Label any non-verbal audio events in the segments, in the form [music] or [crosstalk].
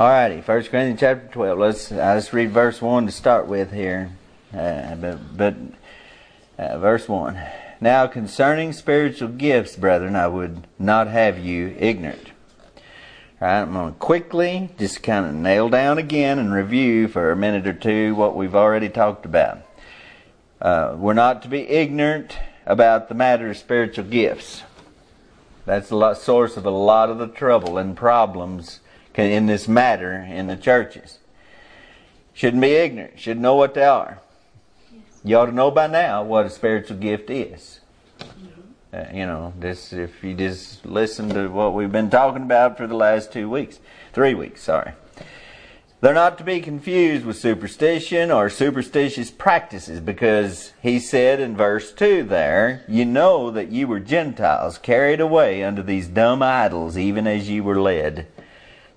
Alrighty, 1 Corinthians chapter 12. Let's, let's read verse 1 to start with here. Uh, but but uh, verse 1. Now concerning spiritual gifts, brethren, I would not have you ignorant. Alright, I'm going to quickly just kind of nail down again and review for a minute or two what we've already talked about. Uh, we're not to be ignorant about the matter of spiritual gifts. That's the source of a lot of the trouble and problems in this matter in the churches. Shouldn't be ignorant. Should know what they are. You ought to know by now what a spiritual gift is. Uh, you know, this if you just listen to what we've been talking about for the last two weeks, three weeks, sorry. They're not to be confused with superstition or superstitious practices because he said in verse 2 there, You know that you were Gentiles carried away unto these dumb idols, even as ye were led.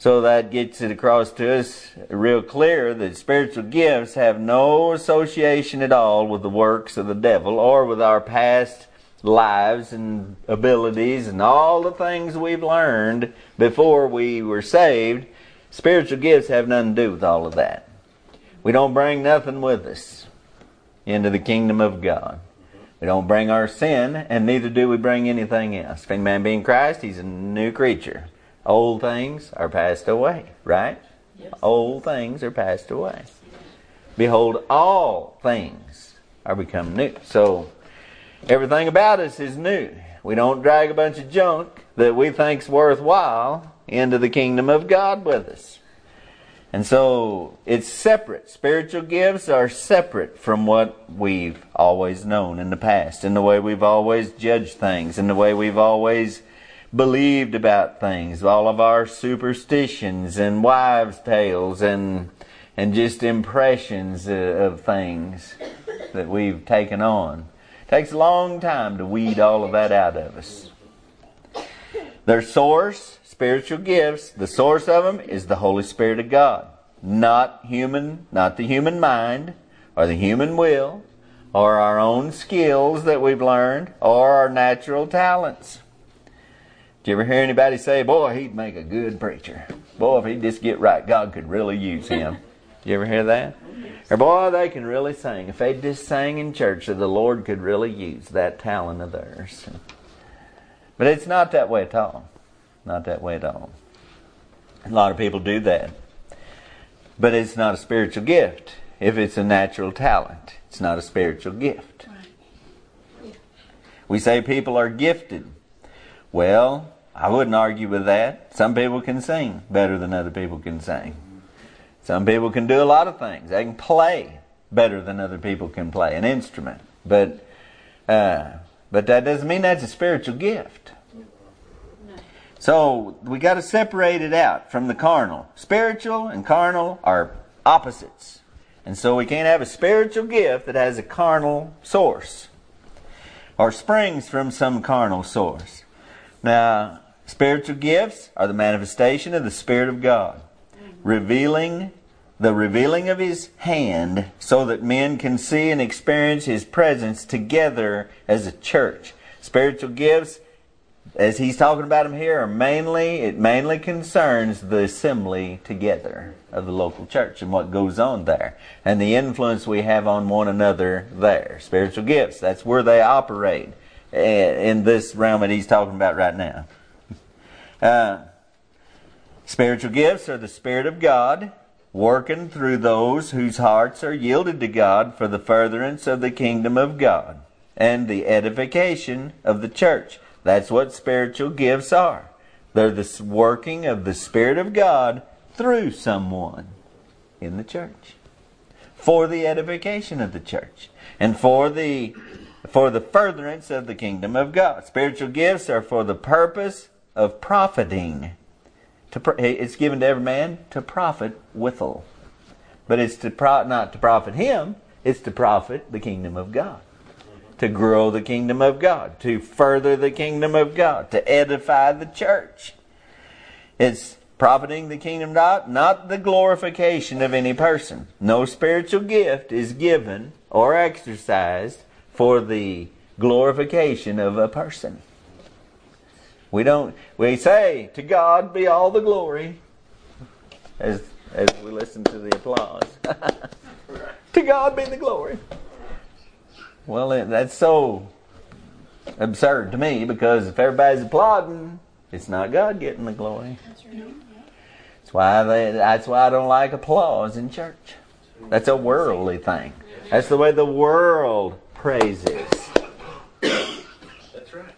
So that gets it across to us real clear that spiritual gifts have no association at all with the works of the devil or with our past lives and abilities and all the things we've learned before we were saved. Spiritual gifts have nothing to do with all of that. We don't bring nothing with us into the kingdom of God. We don't bring our sin, and neither do we bring anything else. If any man be in Christ, he's a new creature. Old things are passed away, right? Yes. Old things are passed away. Behold, all things are become new. So, everything about us is new. We don't drag a bunch of junk that we think's worthwhile into the kingdom of God with us. And so it's separate. Spiritual gifts are separate from what we've always known in the past, in the way we've always judged things, in the way we've always believed about things, all of our superstitions and wives' tales and and just impressions of things that we've taken on. It takes a long time to weed all of that out of us. Their source, spiritual gifts, the source of them is the Holy Spirit of God, not human, not the human mind or the human will or our own skills that we've learned or our natural talents. Did you ever hear anybody say, boy, he'd make a good preacher? Boy, if he'd just get right, God could really use him. Did [laughs] you ever hear that? Or boy, they can really sing. If they just sang in church, the Lord could really use that talent of theirs. But it's not that way at all. Not that way at all. A lot of people do that. But it's not a spiritual gift. If it's a natural talent, it's not a spiritual gift. We say people are gifted. Well, I wouldn't argue with that. Some people can sing better than other people can sing. Some people can do a lot of things. They can play better than other people can play an instrument. But uh, but that doesn't mean that's a spiritual gift. So we got to separate it out from the carnal. Spiritual and carnal are opposites. And so we can't have a spiritual gift that has a carnal source or springs from some carnal source. Now, Spiritual gifts are the manifestation of the Spirit of God, revealing the revealing of His hand so that men can see and experience His presence together as a church. Spiritual gifts, as He's talking about them here, are mainly, it mainly concerns the assembly together of the local church and what goes on there and the influence we have on one another there. Spiritual gifts, that's where they operate eh, in this realm that He's talking about right now. Uh, spiritual gifts are the Spirit of God working through those whose hearts are yielded to God for the furtherance of the kingdom of God and the edification of the church. That's what spiritual gifts are. They're the working of the Spirit of God through someone in the church for the edification of the church and for the for the furtherance of the kingdom of God. Spiritual gifts are for the purpose of profiting. To, eh, it's given to every man to profit withal. But it's to pro, not to profit him, it's to profit the kingdom of God. To grow the kingdom of God, to further the kingdom of God, to edify the church. It's profiting the kingdom God, not the glorification of any person. No spiritual gift is given or exercised for the glorification of a person. We don't, we say, to God be all the glory. as as we listen to the applause. [laughs] to God be the glory. Well, that's so absurd to me because if everybody's applauding, it's not God getting the glory. That's why they, that's why I don't like applause in church. That's a worldly thing. That's the way the world praises. That's right.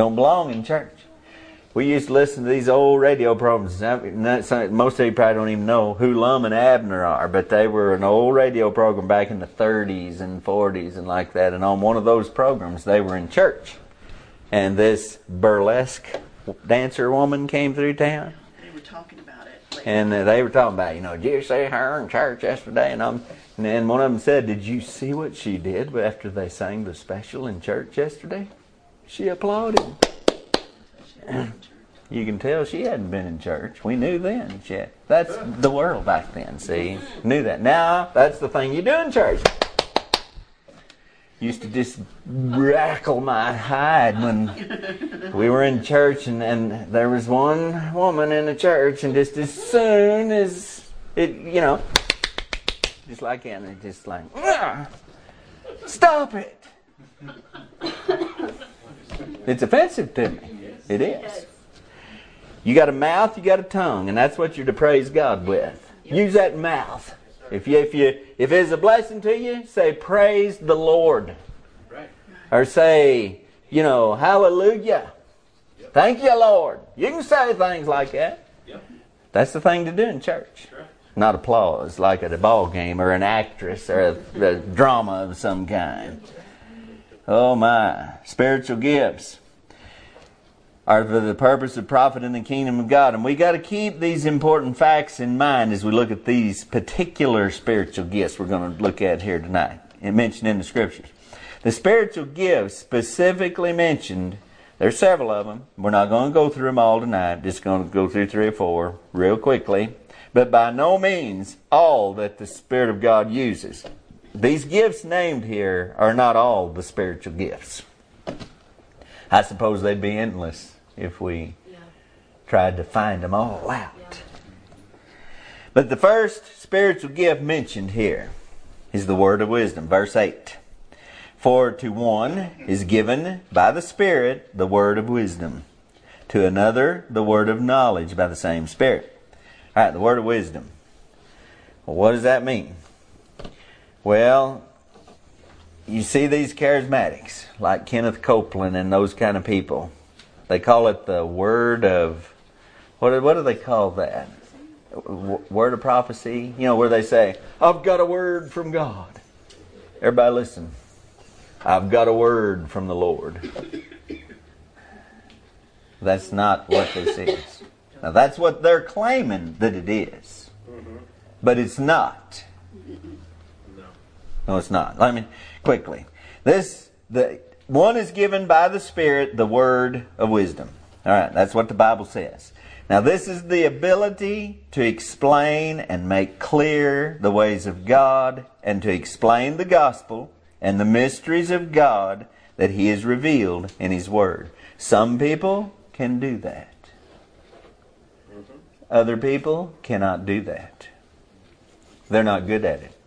Don't belong in church. We used to listen to these old radio programs. Most of you probably don't even know who Lum and Abner are, but they were an old radio program back in the 30s and 40s and like that. And on one of those programs, they were in church. And this burlesque dancer woman came through town. They were talking about it. And uh, they were talking about, you know, did you see her in church yesterday? And, I'm, and then one of them said, Did you see what she did after they sang the special in church yesterday? She applauded. [clears throat] you can tell she hadn't been in church. We knew then. She had, that's the world back then, see? Knew that. Now, that's the thing you do in church. Used to just rackle my hide when we were in church and, and there was one woman in the church and just as soon as it, you know, just like Anna, just like, stop it. It's offensive to me. It is. You got a mouth, you got a tongue, and that's what you're to praise God with. Use that mouth. If you if you if it's a blessing to you, say praise the Lord. Or say, you know, hallelujah. Thank you, Lord. You can say things like that. That's the thing to do in church. Not applause like at a ball game or an actress or a, a drama of some kind. Oh my. Spiritual gifts are for the purpose of profit in the kingdom of God. And we got to keep these important facts in mind as we look at these particular spiritual gifts we're going to look at here tonight and mentioned in the scriptures. The spiritual gifts specifically mentioned, there's several of them. We're not going to go through them all tonight, just going to go through three or four real quickly. But by no means all that the Spirit of God uses. These gifts named here are not all the spiritual gifts. I suppose they'd be endless if we Yeah. tried to find them all out. Yeah. But the first spiritual gift mentioned here is the word of wisdom, verse 8. For to one is given by the Spirit the word of wisdom, to another the word of knowledge by the same Spirit. All right, the word of wisdom. Well, what does that mean? Well, you see these charismatics, like Kenneth Copeland and those kind of people. They call it the word of, what, what do they call that? Word of prophecy? You know, where they say, I've got a word from God. Everybody listen. I've got a word from the Lord. That's not what this is. Now, that's what they're claiming that it is. Mm-hmm. But it's not. No. It's not. Let me quickly. This the one is given by the Spirit the word of wisdom. All right, that's what the Bible says. Now, this is the ability to explain and make clear the ways of God and to explain the gospel and the mysteries of God that He has revealed in His Word. Some people can do that. Mm-hmm. Other people cannot do that. They're not good at it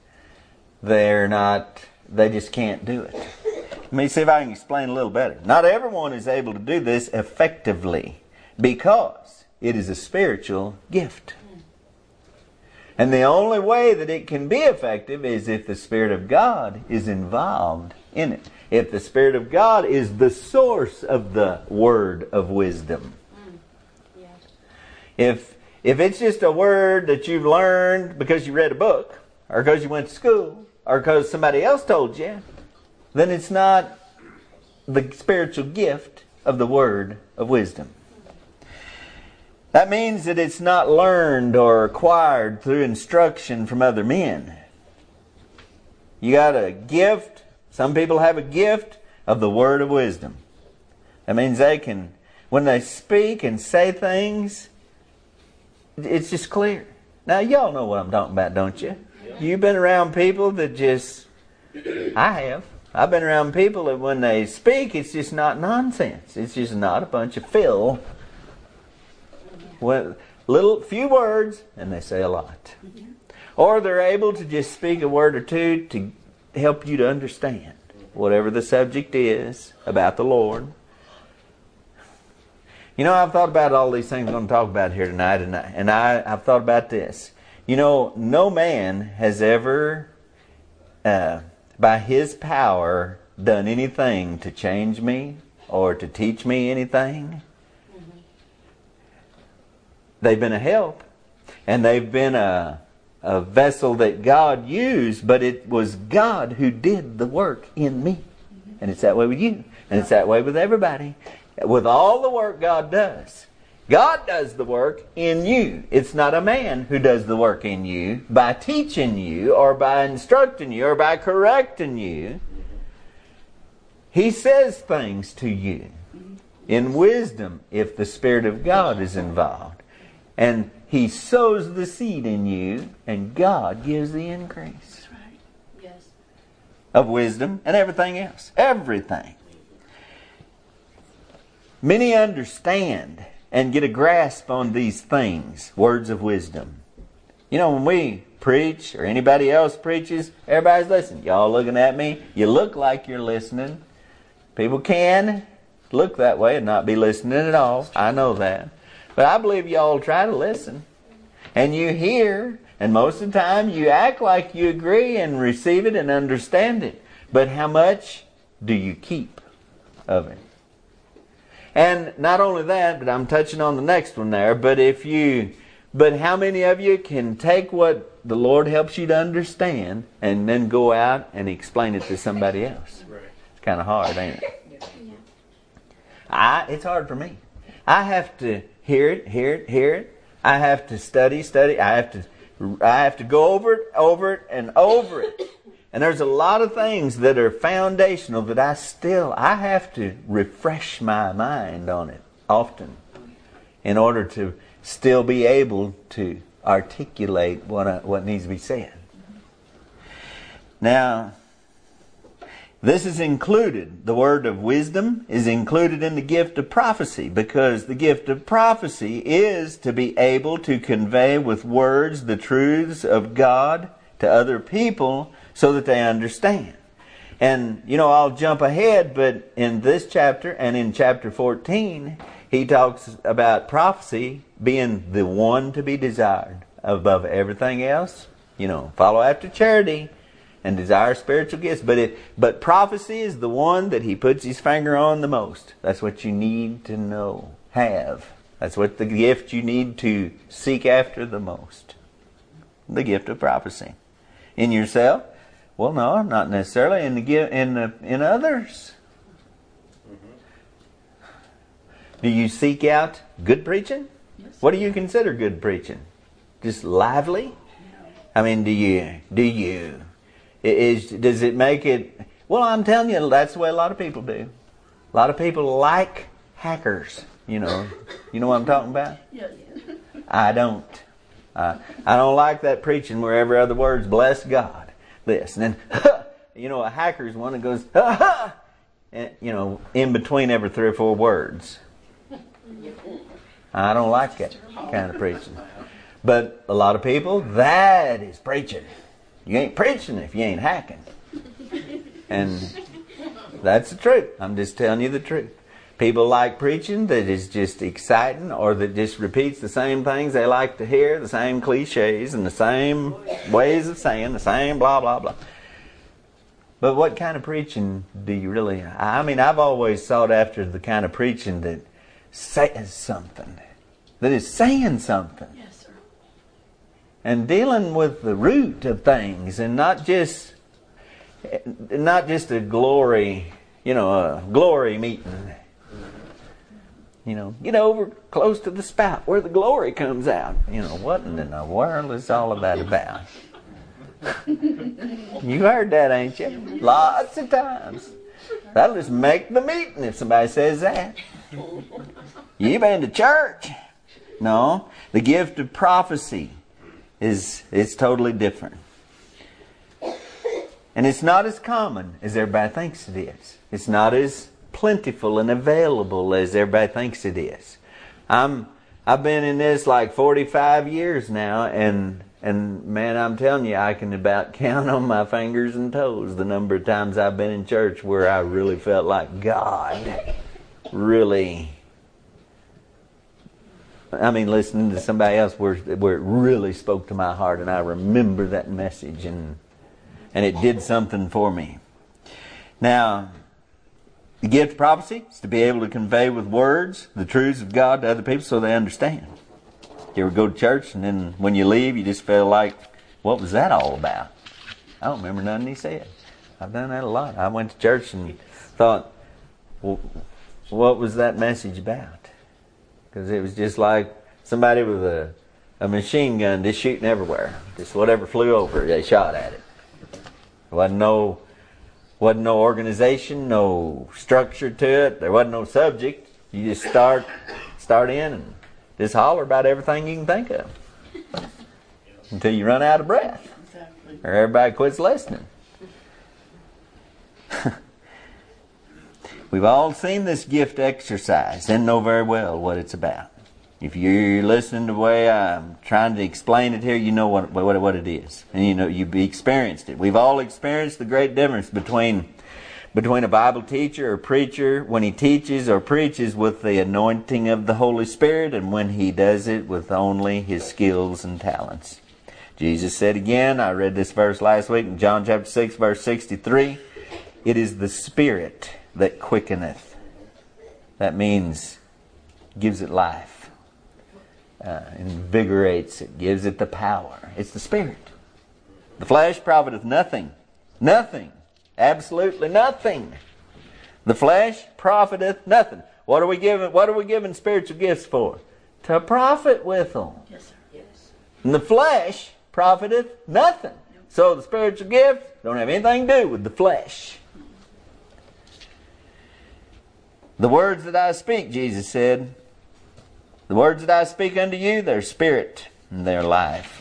they're not they just can't do it. Let me see if i can explain a little better. Not everyone is able to do this effectively because it is a spiritual gift. And the only way that it can be effective is if the spirit of god is involved in it. If the spirit of god is the source of the word of wisdom. If if it's just a word that you've learned because you read a book or because you went to school or because somebody else told you then it's not the spiritual gift of the word of wisdom that means that it's not learned or acquired through instruction from other men you got a gift some people have a gift of the word of wisdom that means they can when they speak and say things it's just clear. Now y'all know what I'm talking about, don't you? You've been around people that just I have. I've been around people that when they speak it's just not nonsense. It's just not a bunch of fill. When little few words and they say a lot. Or they're able to just speak a word or two to help you to understand whatever the subject is about the Lord. You know, I've thought about all these things I'm going to talk about here tonight, and, I, and I, I've thought about this. You know, no man has ever, uh, by his power, done anything to change me or to teach me anything. They've been a help, and they've been a, a vessel that God used, but it was God who did the work in me. And it's that way with you, and it's that way with everybody. With all the work God does, God does the work in you. It's not a man who does the work in you by teaching you or by instructing you or by correcting you. He says things to you in wisdom if the Spirit of God is involved. And He sows the seed in you, and God gives the increase right. Yes. of wisdom and everything else. Everything. Many understand and get a grasp on these things, words of wisdom. You know, when we preach or anybody else preaches, everybody's listening. Y'all looking at me, you look like you're listening. People can look that way and not be listening at all. I know that. But I believe y'all try to listen. And you hear, and most of the time you act like you agree and receive it and understand it. But how much do you keep of it? And not only that, but I'm touching on the next one there, but if you but how many of you can take what the Lord helps you to understand and then go out and explain it to somebody else? Right. It's kind of hard, ain't it? I it's hard for me. I have to hear it, hear it, hear it. I have to study, study. I have to I have to go over it, over it, and over it. And there's a lot of things that are foundational that I still I have to refresh my mind on it often in order to still be able to articulate what I, what needs to be said. Now, this is included. The word of wisdom is included in the gift of prophecy because the gift of prophecy is to be able to convey with words the truths of God to other people so that they understand. And, you know, I'll jump ahead, but in this chapter and in chapter 14, he talks about prophecy being the one to be desired above everything else. You know, follow after charity and desire spiritual gifts. But it, but prophecy is the one that he puts his finger on the most. That's what you need to know, have. That's what the gift you need to seek after the most. The gift of prophecy. In yourself? Well, no, not necessarily. In the gi- in the, in others. Do you seek out good preaching? Yes. What do you consider good preaching? Just lively? I mean, do you do you is does it make it? Well, I'm telling you, that's the way a lot of people do. A lot of people like hackers. You know, you know what I'm talking about. [laughs] Yes. I don't. Uh, I don't like that preaching where every other word's bless God. This and then, [laughs] you know, a hacker's one that goes, ha [laughs] ha, and, you know, in between every three or four words. I don't like that kind of preaching. But a lot of people, that is preaching. You ain't preaching if you ain't hacking. And that's the truth. I'm just telling you the truth. People like preaching that is just exciting or that just repeats the same things they like to hear, the same cliches and the same ways of saying, the same blah, blah, blah. But what kind of preaching do you really? I mean, I've always sought after the kind of preaching that says something, that is saying something Yes, sir. and dealing with the root of things and not just not just a glory you know a glory meeting you know get over close to the spout where the glory comes out. You know what in the world is all of that about? [laughs] You heard that ain't you? Lots of times. That'll just make the meeting if somebody says that. You been to church? No. The gift of prophecy is it's totally different. And it's not as common as everybody thinks it is. It's not as plentiful and available as everybody thinks it is. I'm I've been in this like 45 years now, and and man, I'm telling you, I can about [laughs] count on my fingers and toes the number of times I've been in church where I really felt like God really. I mean, listening to somebody else where where it really spoke to my heart, and I remember that message, and and it did something for me. Now, the gift of prophecy is to be able to convey with words the truths of God to other people so they understand. You ever go to church and then when you leave, you just feel like, what was that all about? I don't remember nothing he said. I've done that a lot. I went to church and thought, well, what was that message about? Because it was just like somebody with a, a machine gun just shooting everywhere. Just whatever flew over, they shot at it. There wasn't no wasn't no organization, no structure to it. There wasn't no subject. You just start start in and just holler about everything you can think of until you run out of breath, Exactly. or everybody quits listening. [laughs] We've all seen this gift exercise and know very well what it's about. If you're listening to the way I'm trying to explain it here, you know what, what, what it is. And you know, you've experienced it. We've all experienced the great difference between, between a Bible teacher or preacher when he teaches or preaches with the anointing of the Holy Spirit and when he does it with only his skills and talents. Jesus said again, I read this verse last week in John chapter 6 verse 63, it is the Spirit that quickeneth. That means gives it life, uh, invigorates it, gives it the power. It's the Spirit. The flesh profiteth nothing. Nothing. Absolutely nothing. The flesh profiteth nothing. What are we giving? What are we giving spiritual gifts for? To profit with them. Yes, sir. Yes. And the flesh profiteth nothing. So the spiritual gifts don't have anything to do with the flesh. The words that I speak, Jesus said, the words that I speak unto you, they're spirit and they're life.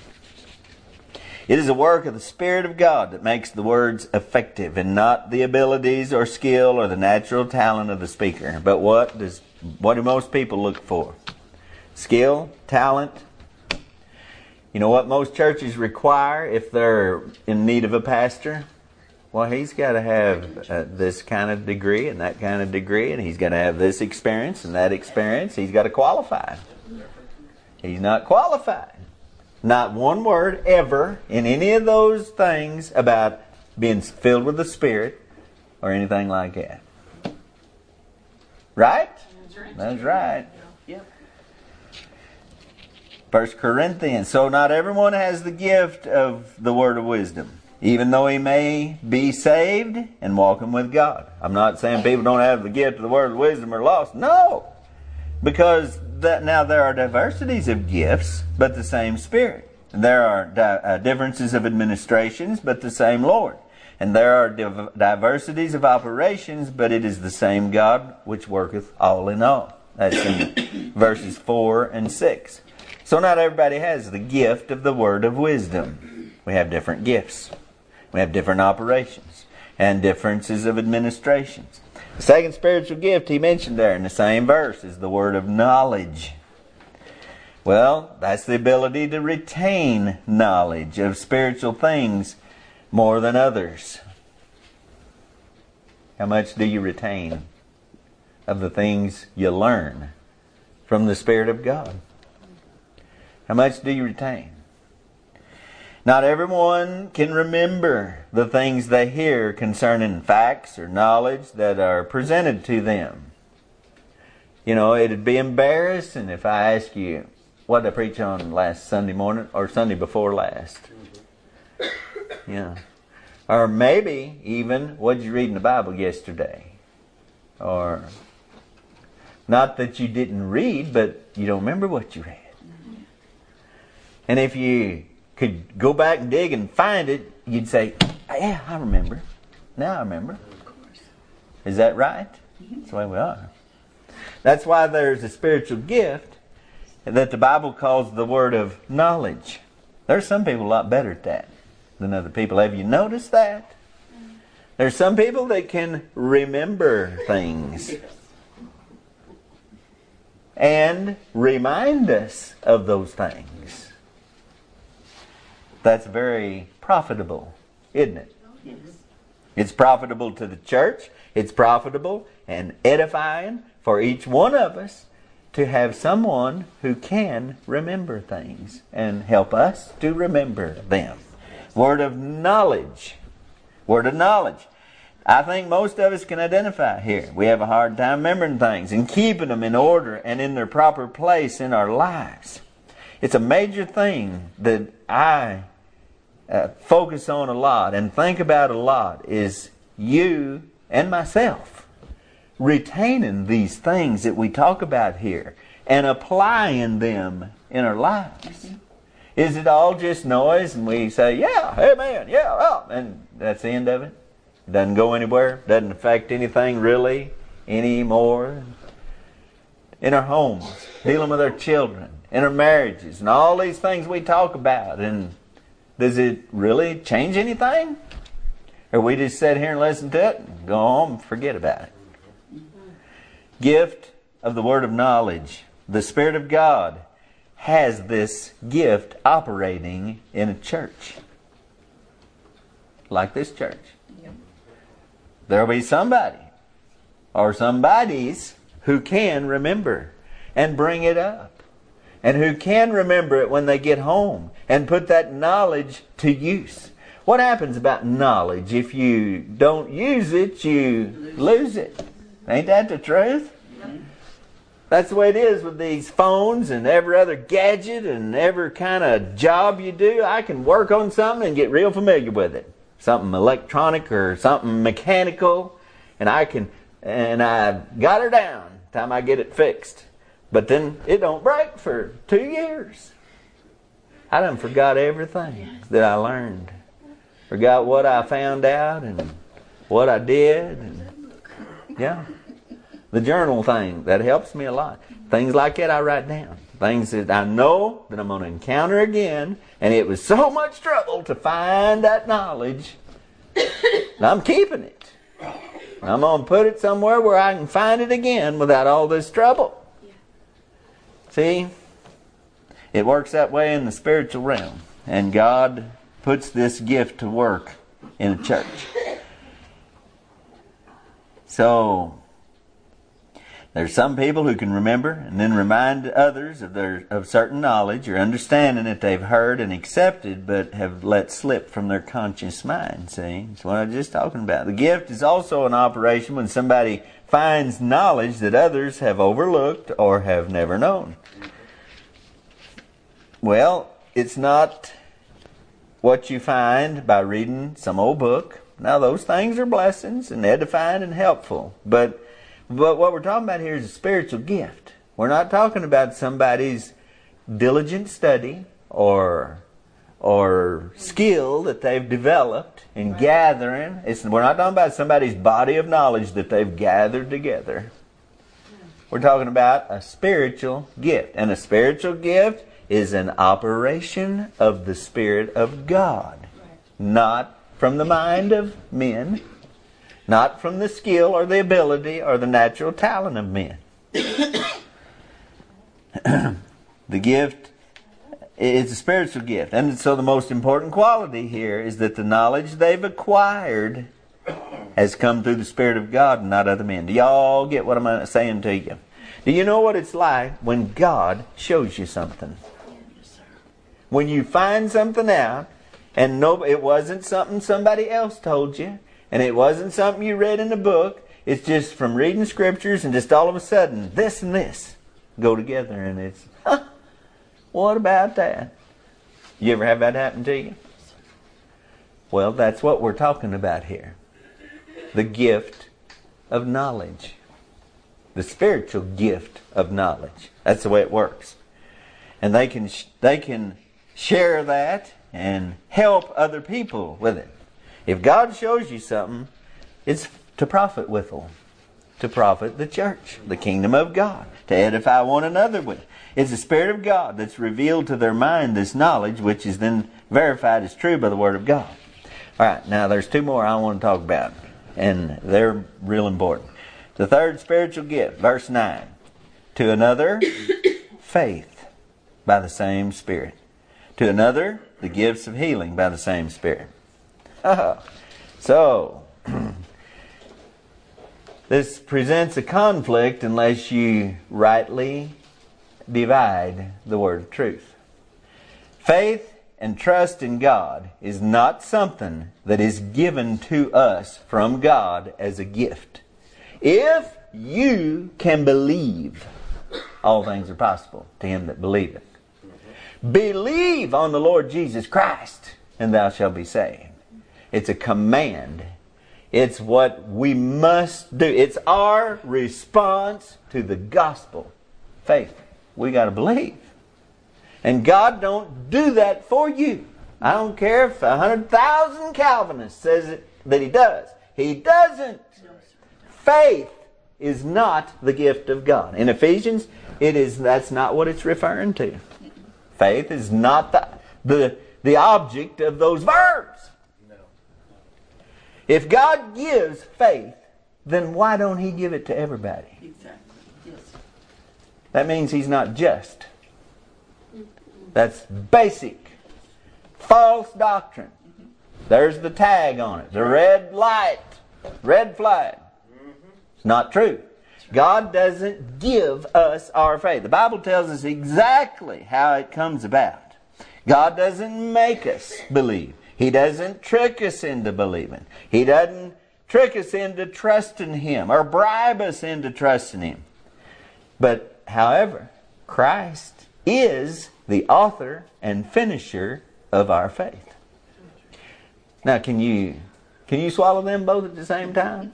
It is a work of the Spirit of God that makes the words effective and not the abilities or skill or the natural talent of the speaker. But what does what do most people look for? Skill, talent, you know what most churches require if they're in need of a pastor? Well, he's got to have uh, this kind of degree and that kind of degree, and he's got to have this experience and that experience. He's got to qualify. He's not qualified. Not one word ever in any of those things about being filled with the Spirit or anything like that. Right? That's right. That's right. First Corinthians. So not everyone has the gift of the word of wisdom, even though he may be saved and walking with God. I'm not saying people don't have the gift of the word of wisdom or lost. No. Because that now there are diversities of gifts, but the same Spirit. There are di- uh, differences of administrations, but the same Lord. And there are div- diversities of operations, but it is the same God which worketh all in all. That's in [coughs] verses 4 and 6. So not everybody has the gift of the word of wisdom. We have different gifts. We have different operations and differences of administrations. The second spiritual gift he mentioned there in the same verse is the word of knowledge. Well, that's the ability to retain knowledge of spiritual things more than others. How much do you retain of the things you learn from the Spirit of God? How much do you retain? Not everyone can remember the things they hear concerning facts or knowledge that are presented to them. You know, it'd be embarrassing if I asked you, what I preach on last Sunday morning or Sunday before last? Yeah. Or maybe even, what did you read in the Bible yesterday? Or, not that you didn't read, but you don't remember what you read. And if you could go back and dig and find it, you'd say, ah, Yeah, I remember. Now I remember. Is that right? That's the way we are. That's why there's a spiritual gift that the Bible calls the word of knowledge. There's some people a lot better at that than other people. Have you noticed that? There's some people that can remember things. and remind us of those things. That's very profitable, isn't it? Yes. It's profitable to the church. It's profitable and edifying for each one of us to have someone who can remember things and help us to remember them. Word of knowledge. Word of knowledge. I think most of us can identify here. We have a hard time remembering things and keeping them in order and in their proper place in our lives. It's a major thing that I uh, focus on a lot and think about a lot is you and myself retaining these things that we talk about here and applying them in our lives. Is it all just noise and we say, yeah, amen, yeah, oh, and that's the end of it? Doesn't go anywhere, doesn't affect anything really anymore. In our homes, dealing with our children, in our marriages, and all these things we talk about. And does it really change anything? Or we just sit here and listen to it and go home and forget about it? Gift of the word of knowledge. The Spirit of God has this gift operating in a church. Like this church. There'll be somebody or somebodies who can remember and bring it up. And who can remember it when they get home and put that knowledge to use. What happens about knowledge? If you don't use it, you lose it. Ain't that the truth? That's the way it is with these phones and every other gadget and every kind of job you do. I can work on something and get real familiar with it. Something electronic or something mechanical, and I can, and I got her down time I get it fixed. But then it don't break for two years. I done forgot everything that I learned. Forgot what I found out and what I did. And, yeah. The journal thing, that helps me a lot. Things like that I write down. Things that I know that I'm going to encounter again. And it was so much trouble to find that knowledge. And I'm keeping it. I'm going to put it somewhere where I can find it again without all this trouble. See? It works that way in the spiritual realm. And God puts this gift to work in a church. So, there's some people who can remember and then remind others of their of certain knowledge or understanding that they've heard and accepted but have let slip from their conscious mind. See? That's what I was just talking about. The gift is also an operation when somebody finds knowledge that others have overlooked or have never known. Well, it's not what you find by reading some old book. Now those things are blessings and edifying and helpful. But but what we're talking about here is a spiritual gift. We're not talking about somebody's diligent study or or skill that they've developed in gathering. It's, we're not talking about somebody's body of knowledge that they've gathered together. We're talking about a spiritual gift. And a spiritual gift is an operation of the Spirit of God, not from the mind of men, not from the skill or the ability or the natural talent of men. [coughs] the gift is a spiritual gift. And so the most important quality here is that the knowledge they've acquired has come through the Spirit of God and not other men. Do y'all get what I'm saying to you? Do you know what it's like when God shows you something? When you find something out and no, it wasn't something somebody else told you, and it wasn't something you read in a book. It's just from reading scriptures and just all of a sudden this and this go together and it's, huh, what about that? You ever have that happen to you? Well, that's what we're talking about here. The gift of knowledge. The spiritual gift of knowledge. That's the way it works. And they can, they can share that and help other people with it. If God shows you something, it's to profit withal, to profit the church, the kingdom of God, to edify one another with. It's the Spirit of God that's revealed to their mind this knowledge, which is then verified as true by the Word of God. All right, now there's two more I want to talk about, and they're real important. The third spiritual gift, verse 9. To another, faith by the same Spirit. To another, the gifts of healing by the same Spirit. [laughs] so, [clears throat] this presents a conflict unless you rightly divide the word of truth. Faith and trust in God is not something that is given to us from God as a gift. If you can believe, all things are possible to him that believeth. Believe on the Lord Jesus Christ, and thou shalt be saved. It's a command. It's what we must do. It's our response to the gospel. Faith. We got to believe. And God don't do that for you. I don't care if a hundred thousand Calvinists says it, that He does. He doesn't. Faith is not the gift of God. In Ephesians, it is that's not what it's referring to. Faith is not the the, the object of those verbs. If God gives faith, then why don't He give it to everybody? Exactly. Yes. That means He's not just. That's basic. False doctrine. There's the tag on it. The red light. Red flag. It's not true. God doesn't give us our faith. The Bible tells us exactly how it comes about. God doesn't make us believe. He doesn't trick us into believing. He doesn't trick us into trusting Him or bribe us into trusting Him. But, however, Christ is the author and finisher of our faith. Now, can you can you swallow them both at the same time?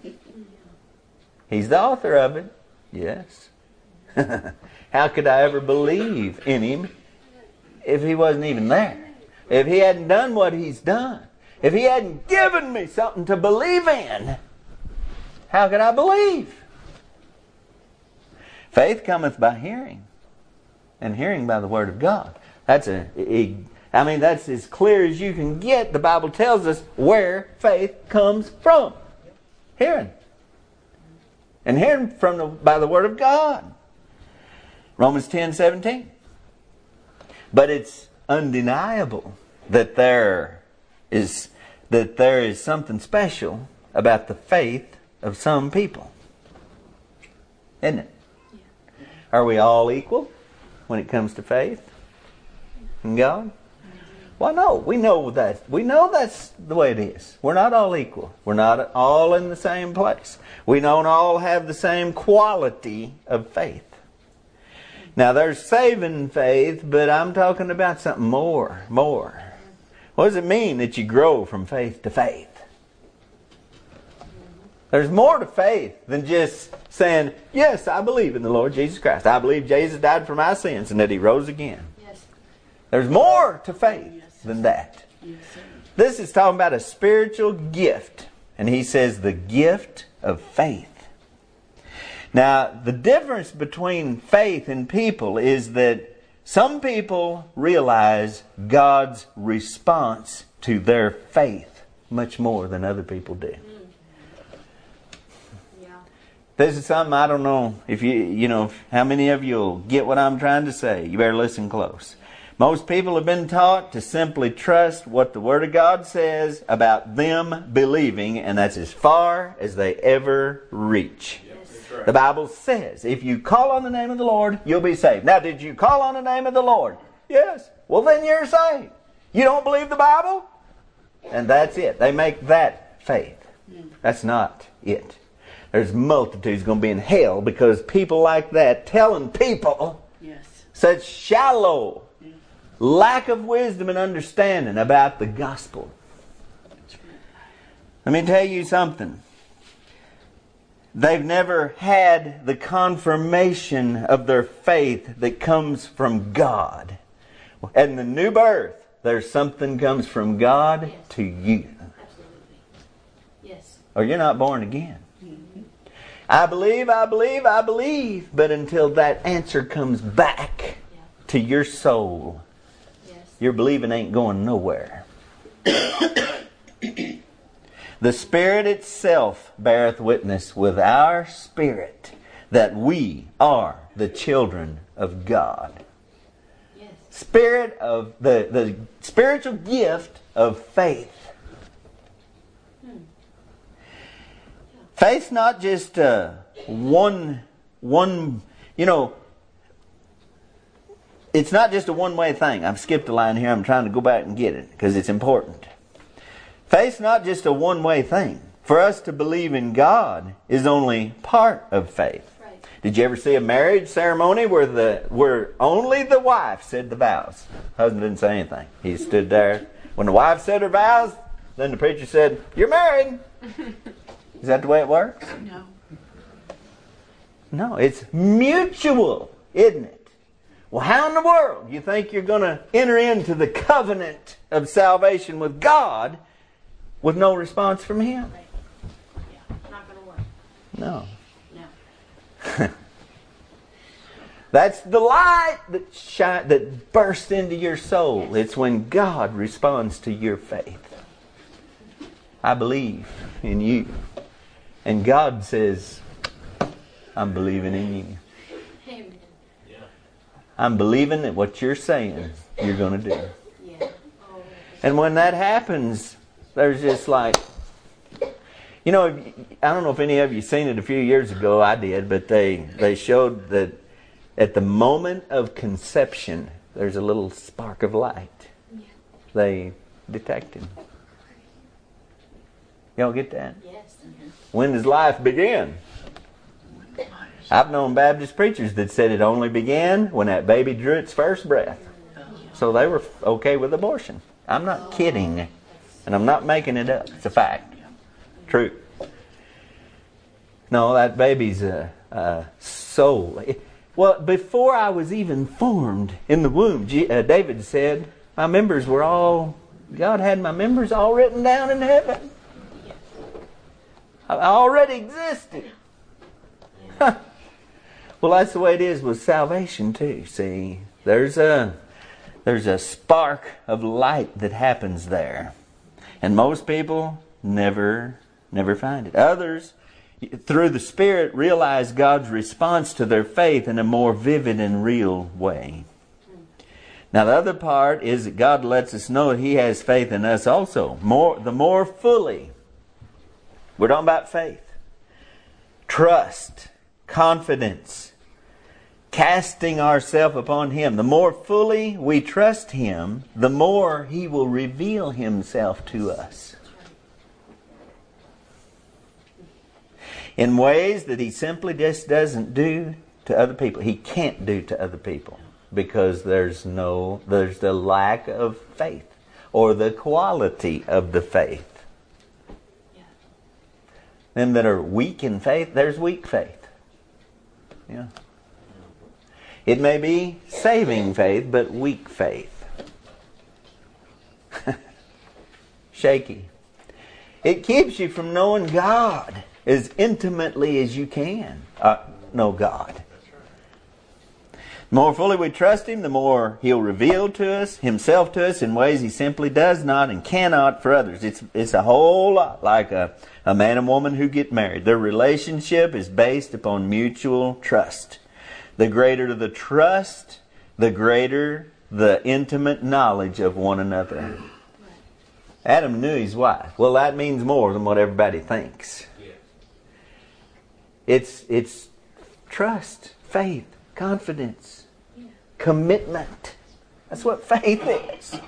He's the author of it. Yes. [laughs] How could I ever believe in him if he wasn't even there? If he hadn't done what he's done? If he hadn't given me something to believe in? How could I believe? Faith cometh by hearing, and hearing by the word of God. That's a, I mean, that's as clear as you can get. The Bible tells us where faith comes from. Hearing. And hearing from the, by the word of God. Romans 10 17. But it's undeniable that there is that there is something special about the faith of some people. Isn't it? Are we all equal when it comes to faith in God? Well, no, we know that. We know that's the way it is. We're not all equal. We're not all in the same place. We don't all have the same quality of faith. Now, there's saving faith, but I'm talking about something more. More. What does it mean that you grow from faith to faith? There's more to faith than just saying, Yes, I believe in the Lord Jesus Christ. I believe Jesus died for my sins and that he rose again. Yes. There's more to faith than that. Yes. This is talking about a spiritual gift. And he says the gift of faith. Now, the difference between faith and people is that some people realize God's response to their faith much more than other people do. This is something I don't know if you, you know, how many of you will get what I'm trying to say. You better listen close. Most people have been taught to simply trust what the Word of God says about them believing, and that's as far as they ever reach. Right. The Bible says, if you call on the name of the Lord, you'll be saved. Now, did you call on the name of the Lord? Yes. Well, then you're saved. You don't believe the Bible? And that's it. They make that faith. Hmm. That's not it. There's multitudes going to be in hell because people like that telling people Yes. such shallow lack of wisdom and understanding about the gospel. Let me tell you something. They've never had the confirmation of their faith that comes from God. And the new birth, there's something comes from God Yes. to you. Absolutely. Yes. Or you're not born again. I believe, I believe, I believe. But until that answer comes back Yeah. to your soul, Yes. your believing ain't going nowhere. [coughs] [coughs] [coughs] the Spirit itself beareth witness with our spirit that we are the children of God. Yes. Spirit of the, the spiritual gift of faith. Faith's not just uh, one one you know it's not just a one way thing. I've skipped a line here. I'm trying to go back and get it because it's important. Faith's not just a one way thing. For us to believe in God is only part of faith. Right. Did you ever see a marriage ceremony where the where only the wife said the vows? Husband didn't say anything. He stood there. When the wife said her vows, then the preacher said, "You're married." Is that the way it works? No. No, it's mutual, isn't it? Well, how in the world you think you're going to enter into the covenant of salvation with God with no response from Him? Right. Yeah. Not going to work. No. No. [laughs] That's the light that shine, that bursts into your soul. It's when God responds to your faith. I believe in you. And God says, I'm believing in you. Amen. Yeah. I'm believing that what you're saying you're going to do. Yeah. And when that happens, there's just like, you know, I don't know if any of you seen it a few years ago. I did, but they they showed that at the moment of conception, there's a little spark of light. They detected. Y'all get that? yes. When does life begin? I've known Baptist preachers that said it only began when that baby drew its first breath. So they were okay with abortion. I'm not kidding. And I'm not making it up. It's a fact. True. No, that baby's a, soul. Well, before I was even formed in the womb, G- uh, David said, my members were all, God had my members all written down in heaven. I already existed. [laughs] well, that's the way it is with salvation too. See, there's a there's a spark of light that happens there, and most people never never find it. Others, through the Spirit, realize God's response to their faith in a more vivid and real way. Now, the other part is that God lets us know that He has faith in us also. More, the more fully we're talking about faith, trust, confidence, casting ourselves upon Him. The more fully we trust Him, the more He will reveal Himself to us. In ways that He simply just doesn't do to other people. He can't do to other people because there's no, there's the lack of faith or the quality of the faith them that are weak in faith, there's weak faith. Yeah. It may be saving faith, but weak faith. [laughs] Shaky. It keeps you from knowing God as intimately as you can uh, know God. The more fully we trust Him, the more He'll reveal to us, Himself to us in ways He simply does not and cannot for others. It's, it's a whole lot like a, a man and woman who get married. Their relationship is based upon mutual trust. The greater the trust, the greater the intimate knowledge of one another. Adam knew his wife. Well, that means more than what everybody thinks. It's, it's trust, faith, confidence, commitment. That's what faith is.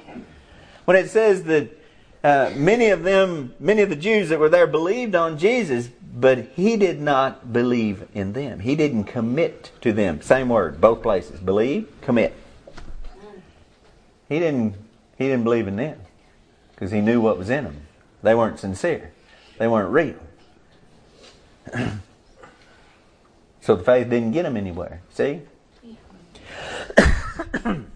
When it says that uh, many of them, many of the Jews that were there believed on Jesus, but he did not believe in them. He didn't commit to them. Same word, both places. Believe, commit. He didn't. He didn't believe in them because he knew what was in them. They weren't sincere. They weren't real. [clears throat] so the faith didn't get him anywhere. See? [coughs] [coughs]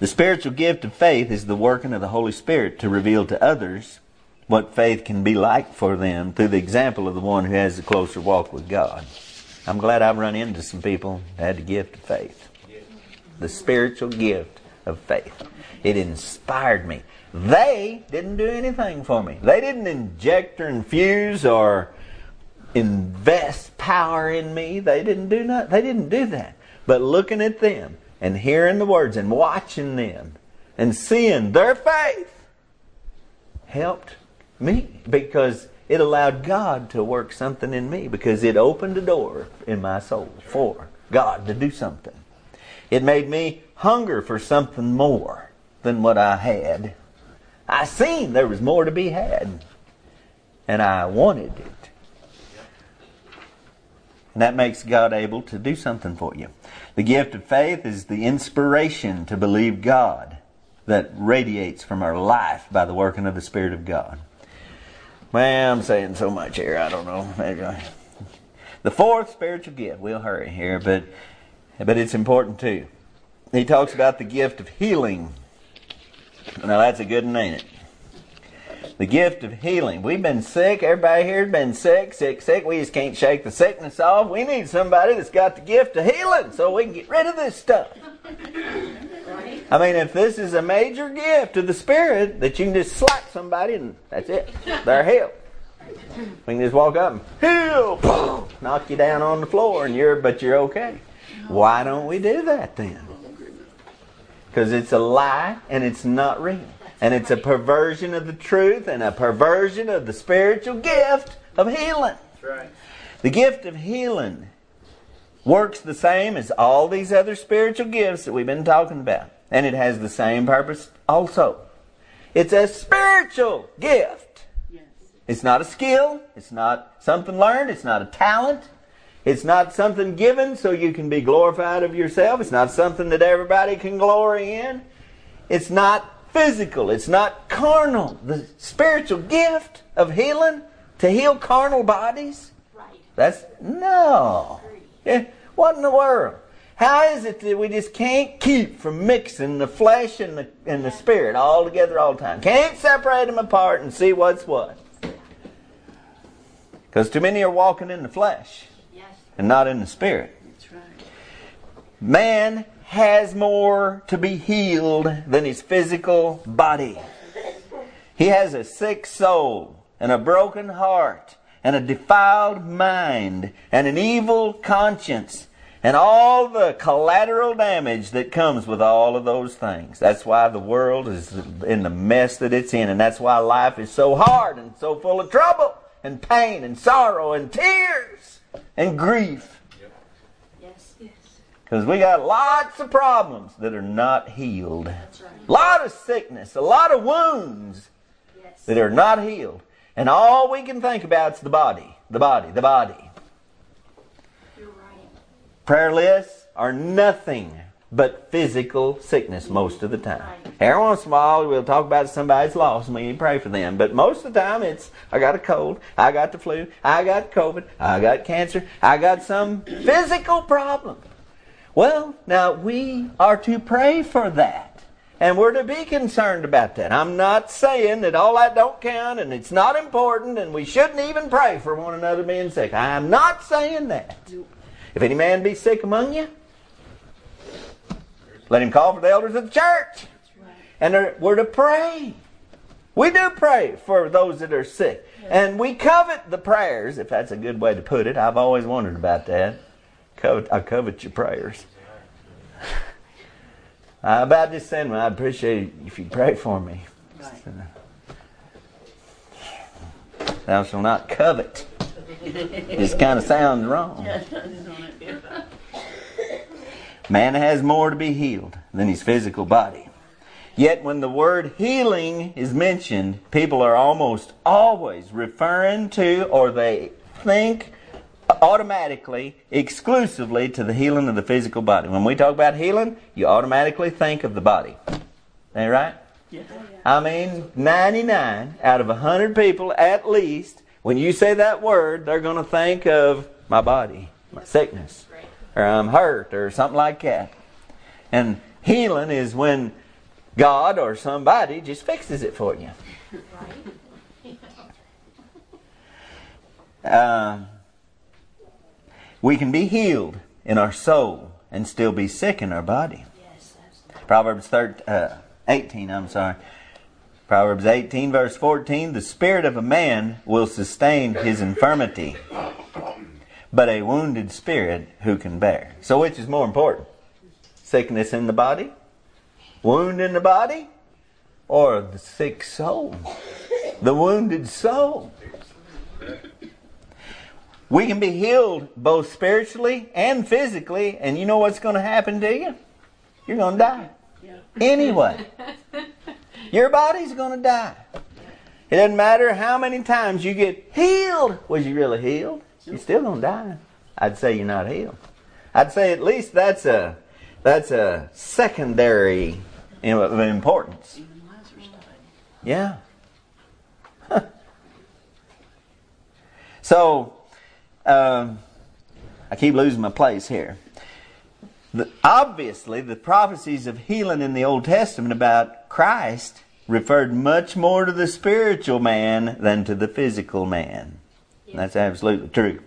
The spiritual gift of faith is the working of the Holy Spirit to reveal to others what faith can be like for them through the example of the one who has a closer walk with God. I'm glad I've run into some people that had the gift of faith. The spiritual gift of faith. It inspired me. They didn't do anything for me. They didn't inject or infuse or invest power in me. They didn't do nothing. They didn't do that. But looking at them and hearing the words and watching them and seeing their faith helped me because it allowed God to work something in me because it opened a door in my soul for God to do something. It made me hunger for something more than what I had. I seen there was more to be had, and I wanted it. And that makes God able to do something for you. The gift of faith is the inspiration to believe God that radiates from our life by the working of the Spirit of God. Well, I'm saying so much here, I don't know. Maybe I... The fourth spiritual gift, we'll hurry here, but, but it's important too. He talks about the gift of healing. Now that's a good one, ain't it? The gift of healing. We've been sick. Everybody here's been sick, sick, sick. We just can't shake the sickness off. We need somebody that's got the gift of healing so we can get rid of this stuff. I mean, if this is a major gift of the Spirit, that you can just slap somebody and that's it. They're healed. We can just walk up and heal, boom, knock you down on the floor, and you're but you're okay. Why don't we do that then? Because it's a lie and it's not real. And it's a perversion of the truth and a perversion of the spiritual gift of healing. That's right. The gift of healing works the same as all these other spiritual gifts that we've been talking about. And it has the same purpose also. It's a spiritual gift. Yes. It's not a skill. It's not something learned. It's not a talent. It's not something given so you can be glorified of yourself. It's not something that everybody can glory in. It's not physical. It's not carnal. The spiritual gift of healing to heal carnal bodies. Right. That's no. Yeah, what in the world? How is it that we just can't keep from mixing the flesh and the and the spirit all together all the time? Can't separate them apart and see what's what. Because too many are walking in the flesh Yes. and not in the spirit. That's right. Man has more to be healed than his physical body. He has a sick soul and a broken heart and a defiled mind and an evil conscience and all the collateral damage that comes with all of those things. That's why the world is in the mess that it's in and that's why life is so hard and so full of trouble and pain and sorrow and tears and grief. Because we got lots of problems that are not healed. Right. A lot of sickness, a lot of wounds Yes. that are not healed. And all we can think about is the body, the body, the body. You're right. Prayer lists are nothing but physical sickness most of the time. Right. Every once in a while we'll talk about somebody's lost and we pray for them. But most of the time it's I got a cold, I got the flu, I got COVID, I got cancer, I got some physical problem. Well, now we are to pray for that. And we're to be concerned about that. I'm not saying that all that don't count and it's not important and we shouldn't even pray for one another being sick. I'm not saying that. If any man be sick among you, let him call for the elders of the church. And we're to pray. We do pray for those that are sick. And we covet the prayers, if that's a good way to put it. I've always wondered about that. Covet, I covet your prayers. Uh, I about saying, well, I'd appreciate it if you pray for me. Thou shalt not covet. Just kind of sounds wrong. [laughs] Man has more to be healed than his physical body. Yet when the word healing is mentioned, people are almost always referring to or they think automatically, exclusively to the healing of the physical body. When we talk about healing, you automatically think of the body. Ain't right? Yes. I mean, 99 out of 100 people at least, when you say that word, they're going to think of my body, my sickness, or I'm hurt, or something like that. And healing is when God or somebody just fixes it for you. Right. Uh, we can be healed in our soul and still be sick in our body. Yes. Proverbs 13, uh, 18, I'm sorry. Proverbs 18, verse 14 The spirit of a man will sustain his infirmity, but a wounded spirit who can bear. So which is more important? Sickness in the body? Wound in the body? Or the sick soul? The wounded soul? We can be healed both spiritually and physically, and you know what's going to happen to you? You're going to die. Yeah. Anyway, [laughs] your body's going to die. It doesn't matter how many times you get healed. Was you really healed? You're still going to die. I'd say you're not healed. I'd say at least that's a that's a secondary of importance. Even Lazarus died. Yeah. [laughs] so, um, I keep losing my place here. The, obviously, the prophecies of healing in the Old Testament about Christ referred much more to the spiritual man than to the physical man. That's absolutely true.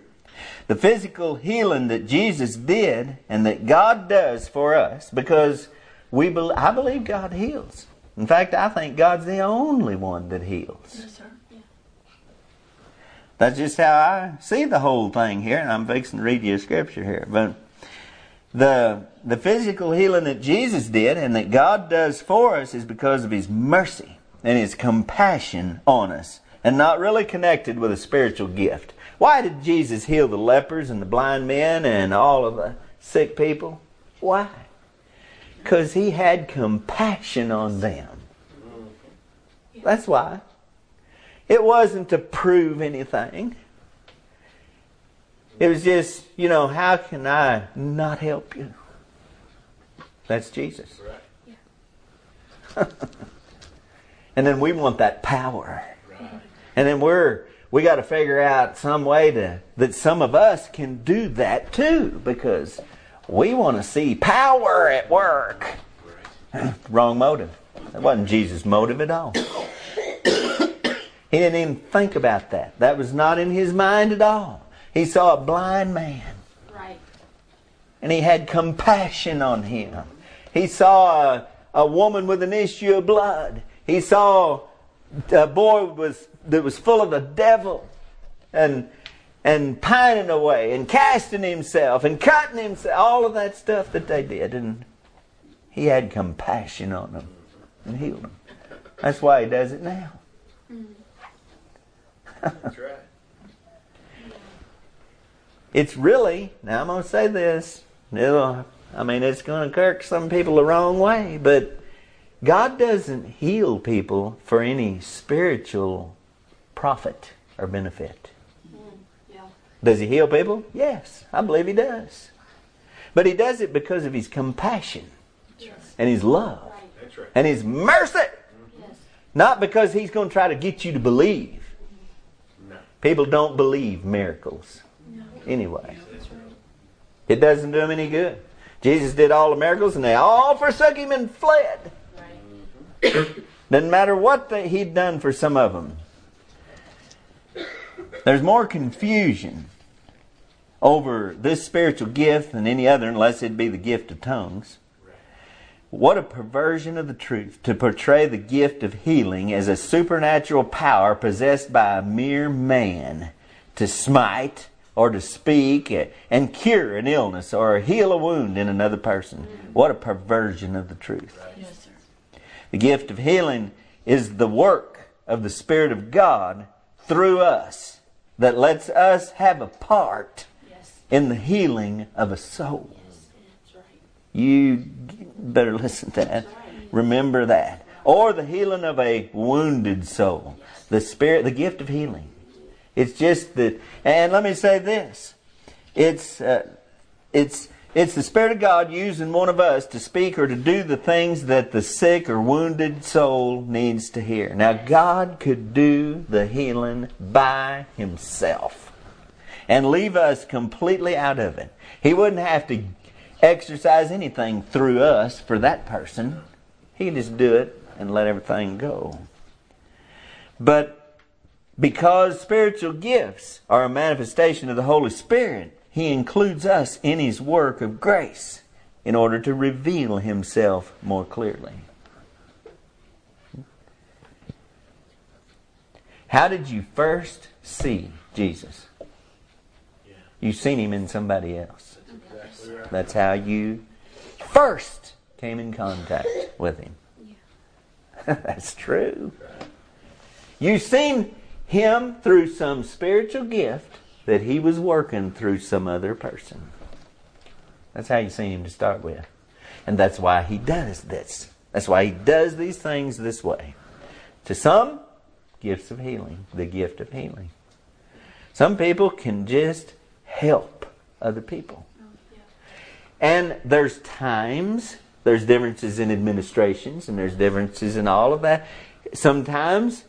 The physical healing that Jesus did and that God does for us, because we bel I believe God heals. In fact, I think God's the only one that heals. Yes, sir. Yeah. That's just how I see the whole thing here, and I'm fixing to read you a scripture here. But the the physical healing that Jesus did and that God does for us is because of His mercy and His compassion on us, and not really connected with a spiritual gift. Why did Jesus heal the lepers and the blind men and all of the sick people? Why? Because He had compassion on them. That's why. It wasn't to prove anything. It was just, you know, how can I not help you? That's Jesus. Right. [laughs] And then we want that power. Right. And then we're we got to figure out some way to that some of us can do that too because we want to see power at work. Right. [clears throat] Wrong motive. That wasn't Jesus' motive at all. He didn't even think about that. That was not in his mind at all. He saw a blind man Right. and he had compassion on him. He saw a, a woman with an issue of blood. He saw a boy was that was full of the devil and and pining away and casting himself and cutting himself, all of that stuff that they did, and he had compassion on them and healed them. That's why he does it now. Mm. That's [laughs] right. It's really now. I'm going to say this. It'll, I mean, it's going to kirk some people the wrong way, but God doesn't heal people for any spiritual profit or benefit. Mm, yeah. Does He heal people? Yes, I believe He does. But He does it because of His compassion Yes. and His love Right. Right. and His mercy. Yes. Not because He's going to try to get you to believe. People don't believe miracles anyway. It doesn't do them any good. Jesus did all the miracles and they all forsook Him and fled. Doesn't matter what they, he'd done for some of them. There's more confusion over this spiritual gift than any other, unless it be the gift of tongues. What a perversion of the truth to portray the gift of healing as a supernatural power possessed by a mere man to smite or to speak and cure an illness or heal a wound in another person. What a perversion of the truth. Yes. The gift of healing is the work of the Spirit of God through us that lets us have a part Yes. in the healing of a soul. You better listen to that. Remember that. Or the healing of a wounded soul. The Spirit, the gift of healing. It's just that, and let me say this. It's, uh, it's, it's the Spirit of God using one of us to speak or to do the things that the sick or wounded soul needs to hear. Now, God could do the healing by Himself and leave us completely out of it. He wouldn't have to exercise anything through us for that person. He can just do it and let everything go. But because spiritual gifts are a manifestation of the Holy Spirit, He includes us in His work of grace in order to reveal Himself more clearly. How did you first see Jesus? You've seen him in somebody else. That's exactly. That's how you first came in contact with him. [laughs] That's true. You've seen him through some spiritual gift that he was working through some other person. That's how you seen him to start with. And that's why he does this. That's why he does these things this way. To some, gifts of healing, the gift of healing. Some people can just help other people. And there's times, there's differences in administrations, and there's differences in all of that. Sometimes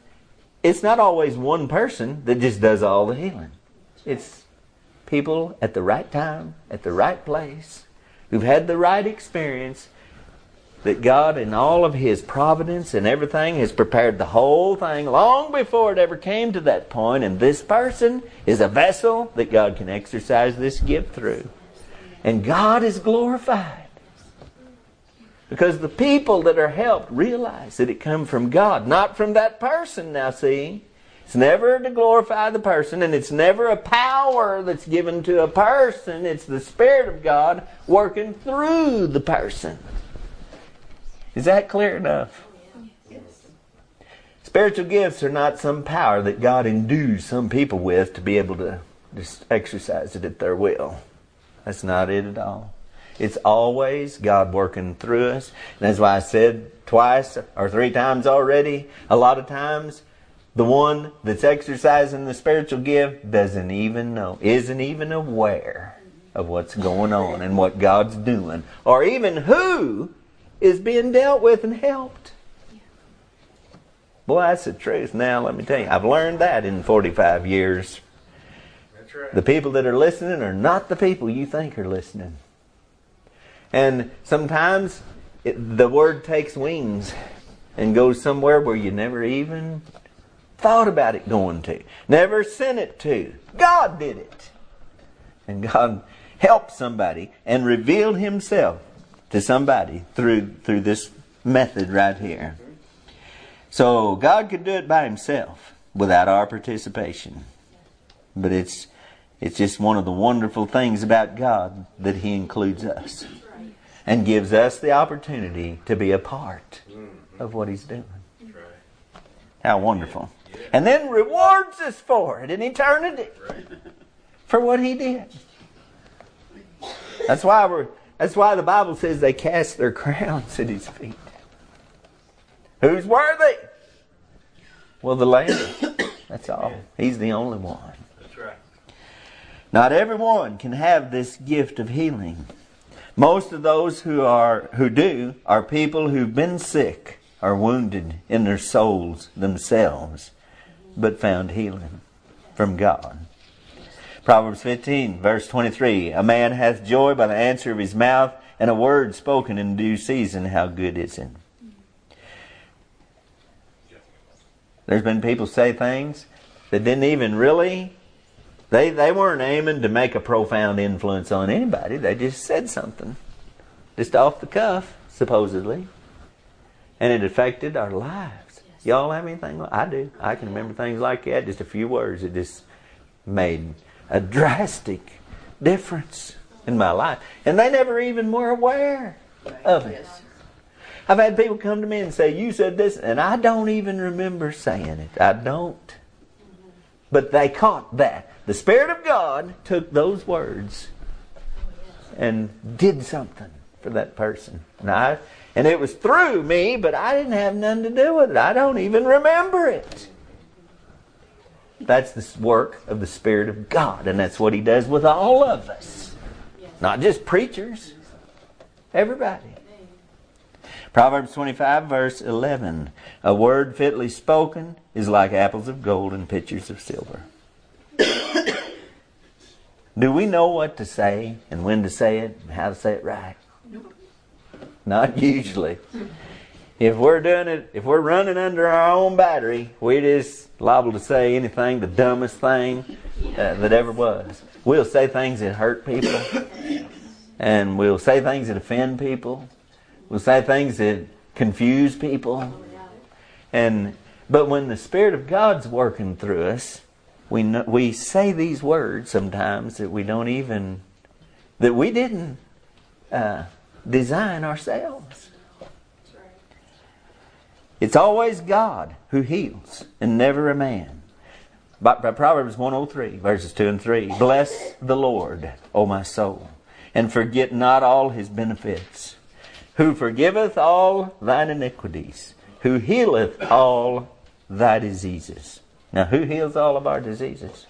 it's not always one person that just does all the healing. It's people at the right time, at the right place, who've had the right experience, that God, in all of His providence and everything, has prepared the whole thing long before it ever came to that point, and this person is a vessel that God can exercise this gift through. And God is glorified. Because the people that are helped realize that it come from God, not from that person. Now see, it's never to glorify the person, and it's never a power that's given to a person. It's the Spirit of God working through the person. Is that clear enough? Spiritual gifts are not some power that God endues some people with to be able to just exercise it at their will. That's not it at all. It's always God working through us. And that's why I said twice or three times already, a lot of times, the one that's exercising the spiritual gift doesn't even know, isn't even aware of what's going on and what God's doing, or even who is being dealt with and helped. Boy, that's the truth. Now, let me tell you, I've learned that in 45 years. Right. The people that are listening are not the people you think are listening. And sometimes it, the word takes wings and goes somewhere where you never even thought about it going to, never sent it to. God did it. And God helped somebody and revealed Himself to somebody through, through this method right here. So God could do it by Himself without our participation. But it's, it's just one of the wonderful things about God that He includes us and gives us the opportunity to be a part mm-hmm. of what He's doing. How wonderful. And then rewards us for it in eternity for what He did. That's why we're that's why the Bible says they cast their crowns at his feet. Who's worthy? Well, the Lamb. That's all. He's the only one. Not everyone can have this gift of healing. Most of those who are who do are people who've been sick or wounded in their souls themselves, but found healing from God. Proverbs 15, verse 23 A man hath joy by the answer of his mouth, and a word spoken in due season. How good is it? There's been people say things that didn't even really, they, they weren't aiming to make a profound influence on anybody. They just said something, just off the cuff, supposedly. And it affected our lives. Y'all have anything like I do. I can remember things like that, just a few words. It just made a drastic difference in my life. And they never even were aware of it. I've had people come to me and say, You said this, and I don't even remember saying it. I don't. But they caught that. The Spirit of God took those words and did something for that person. And, I, and it was through me, but I didn't have nothing to do with it. I don't even remember it. That's the work of the Spirit of God, and that's what He does with all of us. Not just preachers, everybody. Proverbs 25, verse 11. A word fitly spoken is like apples of gold and pitchers of silver. Do we know what to say and when to say it and how to say it right? Nope. Not usually. If we're doing it, if we're running under our own battery, we're just liable to say anything, the dumbest thing uh, that ever was. We'll say things that hurt people, and we'll say things that offend people. We'll say things that confuse people. And but when the Spirit of God's working through us, we know, we say these words sometimes that we don't even that we didn't uh, design ourselves. It's always God who heals and never a man. By, by Proverbs 103, verses 2 and 3. Bless the Lord, O my soul, and forget not all his benefits, who forgiveth all thine iniquities, who healeth all thy diseases. Now, who heals all of our diseases?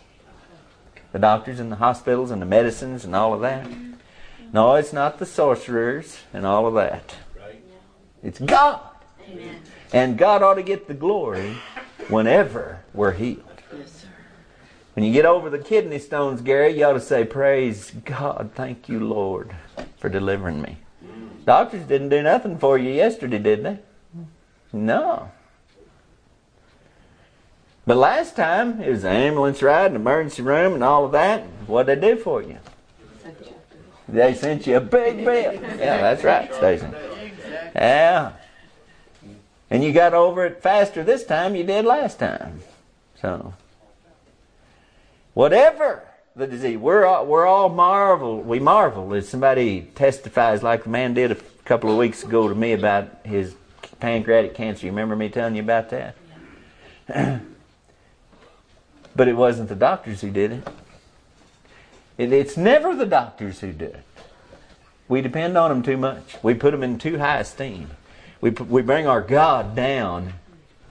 The doctors and the hospitals and the medicines and all of that? No, it's not the sorcerers and all of that. It's God. Amen. And God ought to get the glory whenever we're healed. Yes, sir. When you get over the kidney stones, Gary, you ought to say, Praise God, thank you, Lord, for delivering me. Mm. Doctors didn't do nothing for you yesterday, did they? No. But last time, it was an ambulance ride, an emergency room, and all of that. What'd they do for you? They sent you a big bill. Yeah, that's right, Stacy. Yeah. And you got over it faster this time you did last time. So, whatever the disease, we're all, we're all marvel. We marvel as somebody testifies, like the man did a couple of weeks ago to me about his pancreatic cancer. You remember me telling you about that? [clears throat] but it wasn't the doctors who did it. it. It's never the doctors who do it. We depend on them too much. We put them in too high esteem. We, put, we bring our God down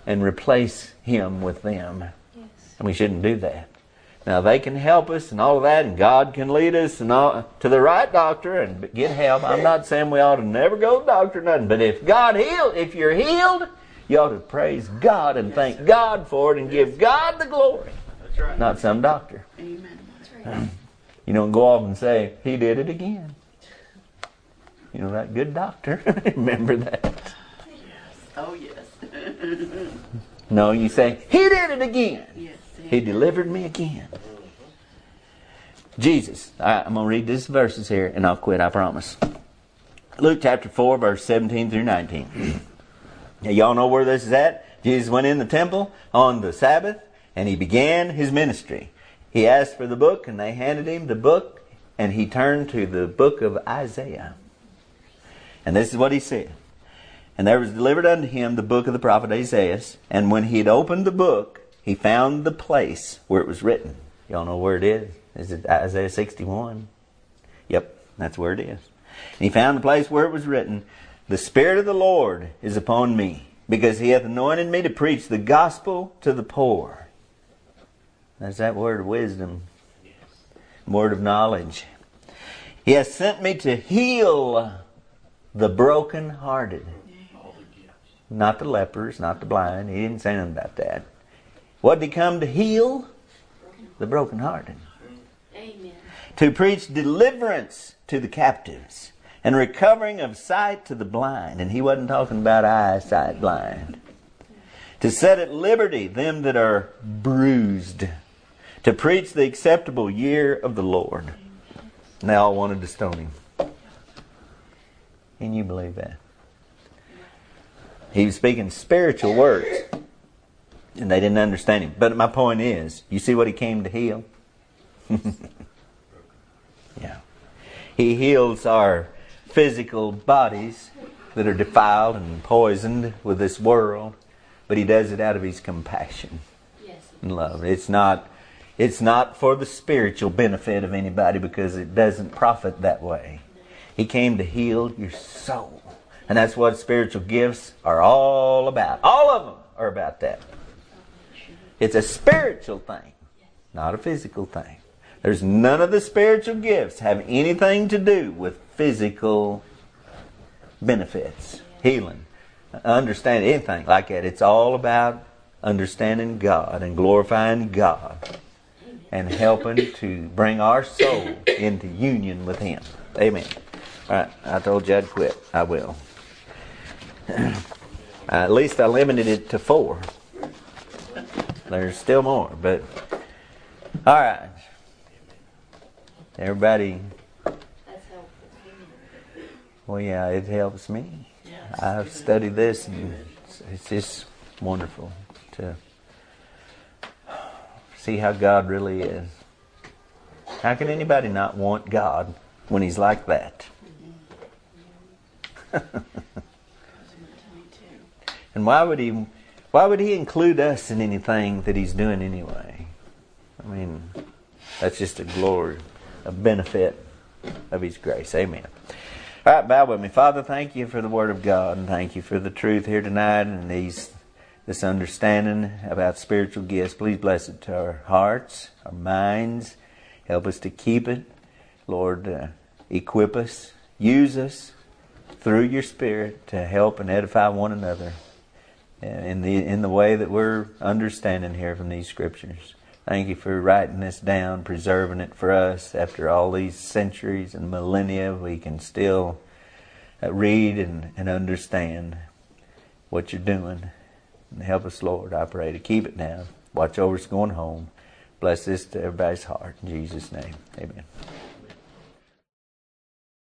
and replace Him with them. Yes. And we shouldn't do that. Now they can help us and all of that, and God can lead us and all, to the right doctor and get help. I'm not saying we ought to never go to the doctor, or nothing. But if God healed, if you're healed, you ought to praise God and thank God for it and give God the glory, right. not some doctor. Amen. That's right. [clears throat] You don't go off and say, He did it again. You know, that good doctor. [laughs] Remember that. Oh, yes. [laughs] No, you say, He did it again. yes. He delivered me again. Jesus. Right, I'm going to read these verses here and I'll quit, I promise. Luke chapter 4, verse 17 through 19. [clears throat] Now, y'all know where this is at? Jesus went in the temple on the Sabbath and he began his ministry. He asked for the book and they handed him the book and he turned to the book of Isaiah. And this is what he said. And there was delivered unto him the book of the prophet Isaiah. And when he had opened the book, he found the place where it was written. Y'all know where it is? Is it Isaiah 61? Yep, that's where it is. And he found the place where it was written, The Spirit of the Lord is upon me, because he hath anointed me to preach the gospel to the poor. That's that word of wisdom, word of knowledge. He has sent me to heal the brokenhearted. Not the lepers, not the blind. He didn't say nothing about that. What did he come to heal? The brokenhearted. Amen. To preach deliverance to the captives and recovering of sight to the blind. And he wasn't talking about eyesight blind. To set at liberty them that are bruised. To preach the acceptable year of the Lord. And they all wanted to stone him. Can you believe that? He was speaking spiritual words. And they didn't understand him. But my point is, you see what he came to heal? [laughs] yeah. He heals our physical bodies that are defiled and poisoned with this world, but he does it out of his compassion Yes. and love. It's not it's not for the spiritual benefit of anybody because it doesn't profit that way. He came to heal your soul. And that's what spiritual gifts are all about. All of them are about that. It's a spiritual thing, not a physical thing. There's none of the spiritual gifts have anything to do with physical benefits, healing, understanding anything like that. It's all about understanding God and glorifying God and helping to bring our soul into union with Him. Amen. All right, I told you I'd quit. I will. [clears throat] At least I limited it to four. There's still more, but all right. Everybody, That's helpful. Amen. well, yeah, it helps me. I've studied this, and it's- it's just wonderful to see how God really is. How can anybody not want God when He's like that? [laughs] and why would He? Why would He include us in anything that He's doing anyway? I mean, that's just a glory, a benefit of His grace. Amen. All right, bow with me. Father, thank you for the Word of God, and thank you for the truth here tonight and these this understanding about spiritual gifts. Please bless it to our hearts, our minds. Help us to keep it. Lord, uh, equip us, use us through your Spirit to help and edify one another in the in the way that we're understanding here from these scriptures. Thank you for writing this down, preserving it for us. After all these centuries and millennia, we can still uh, read and, and understand what you're doing. And help us, Lord, I pray, to keep it now. Watch over us going home. Bless this to everybody's heart. In Jesus' name, amen.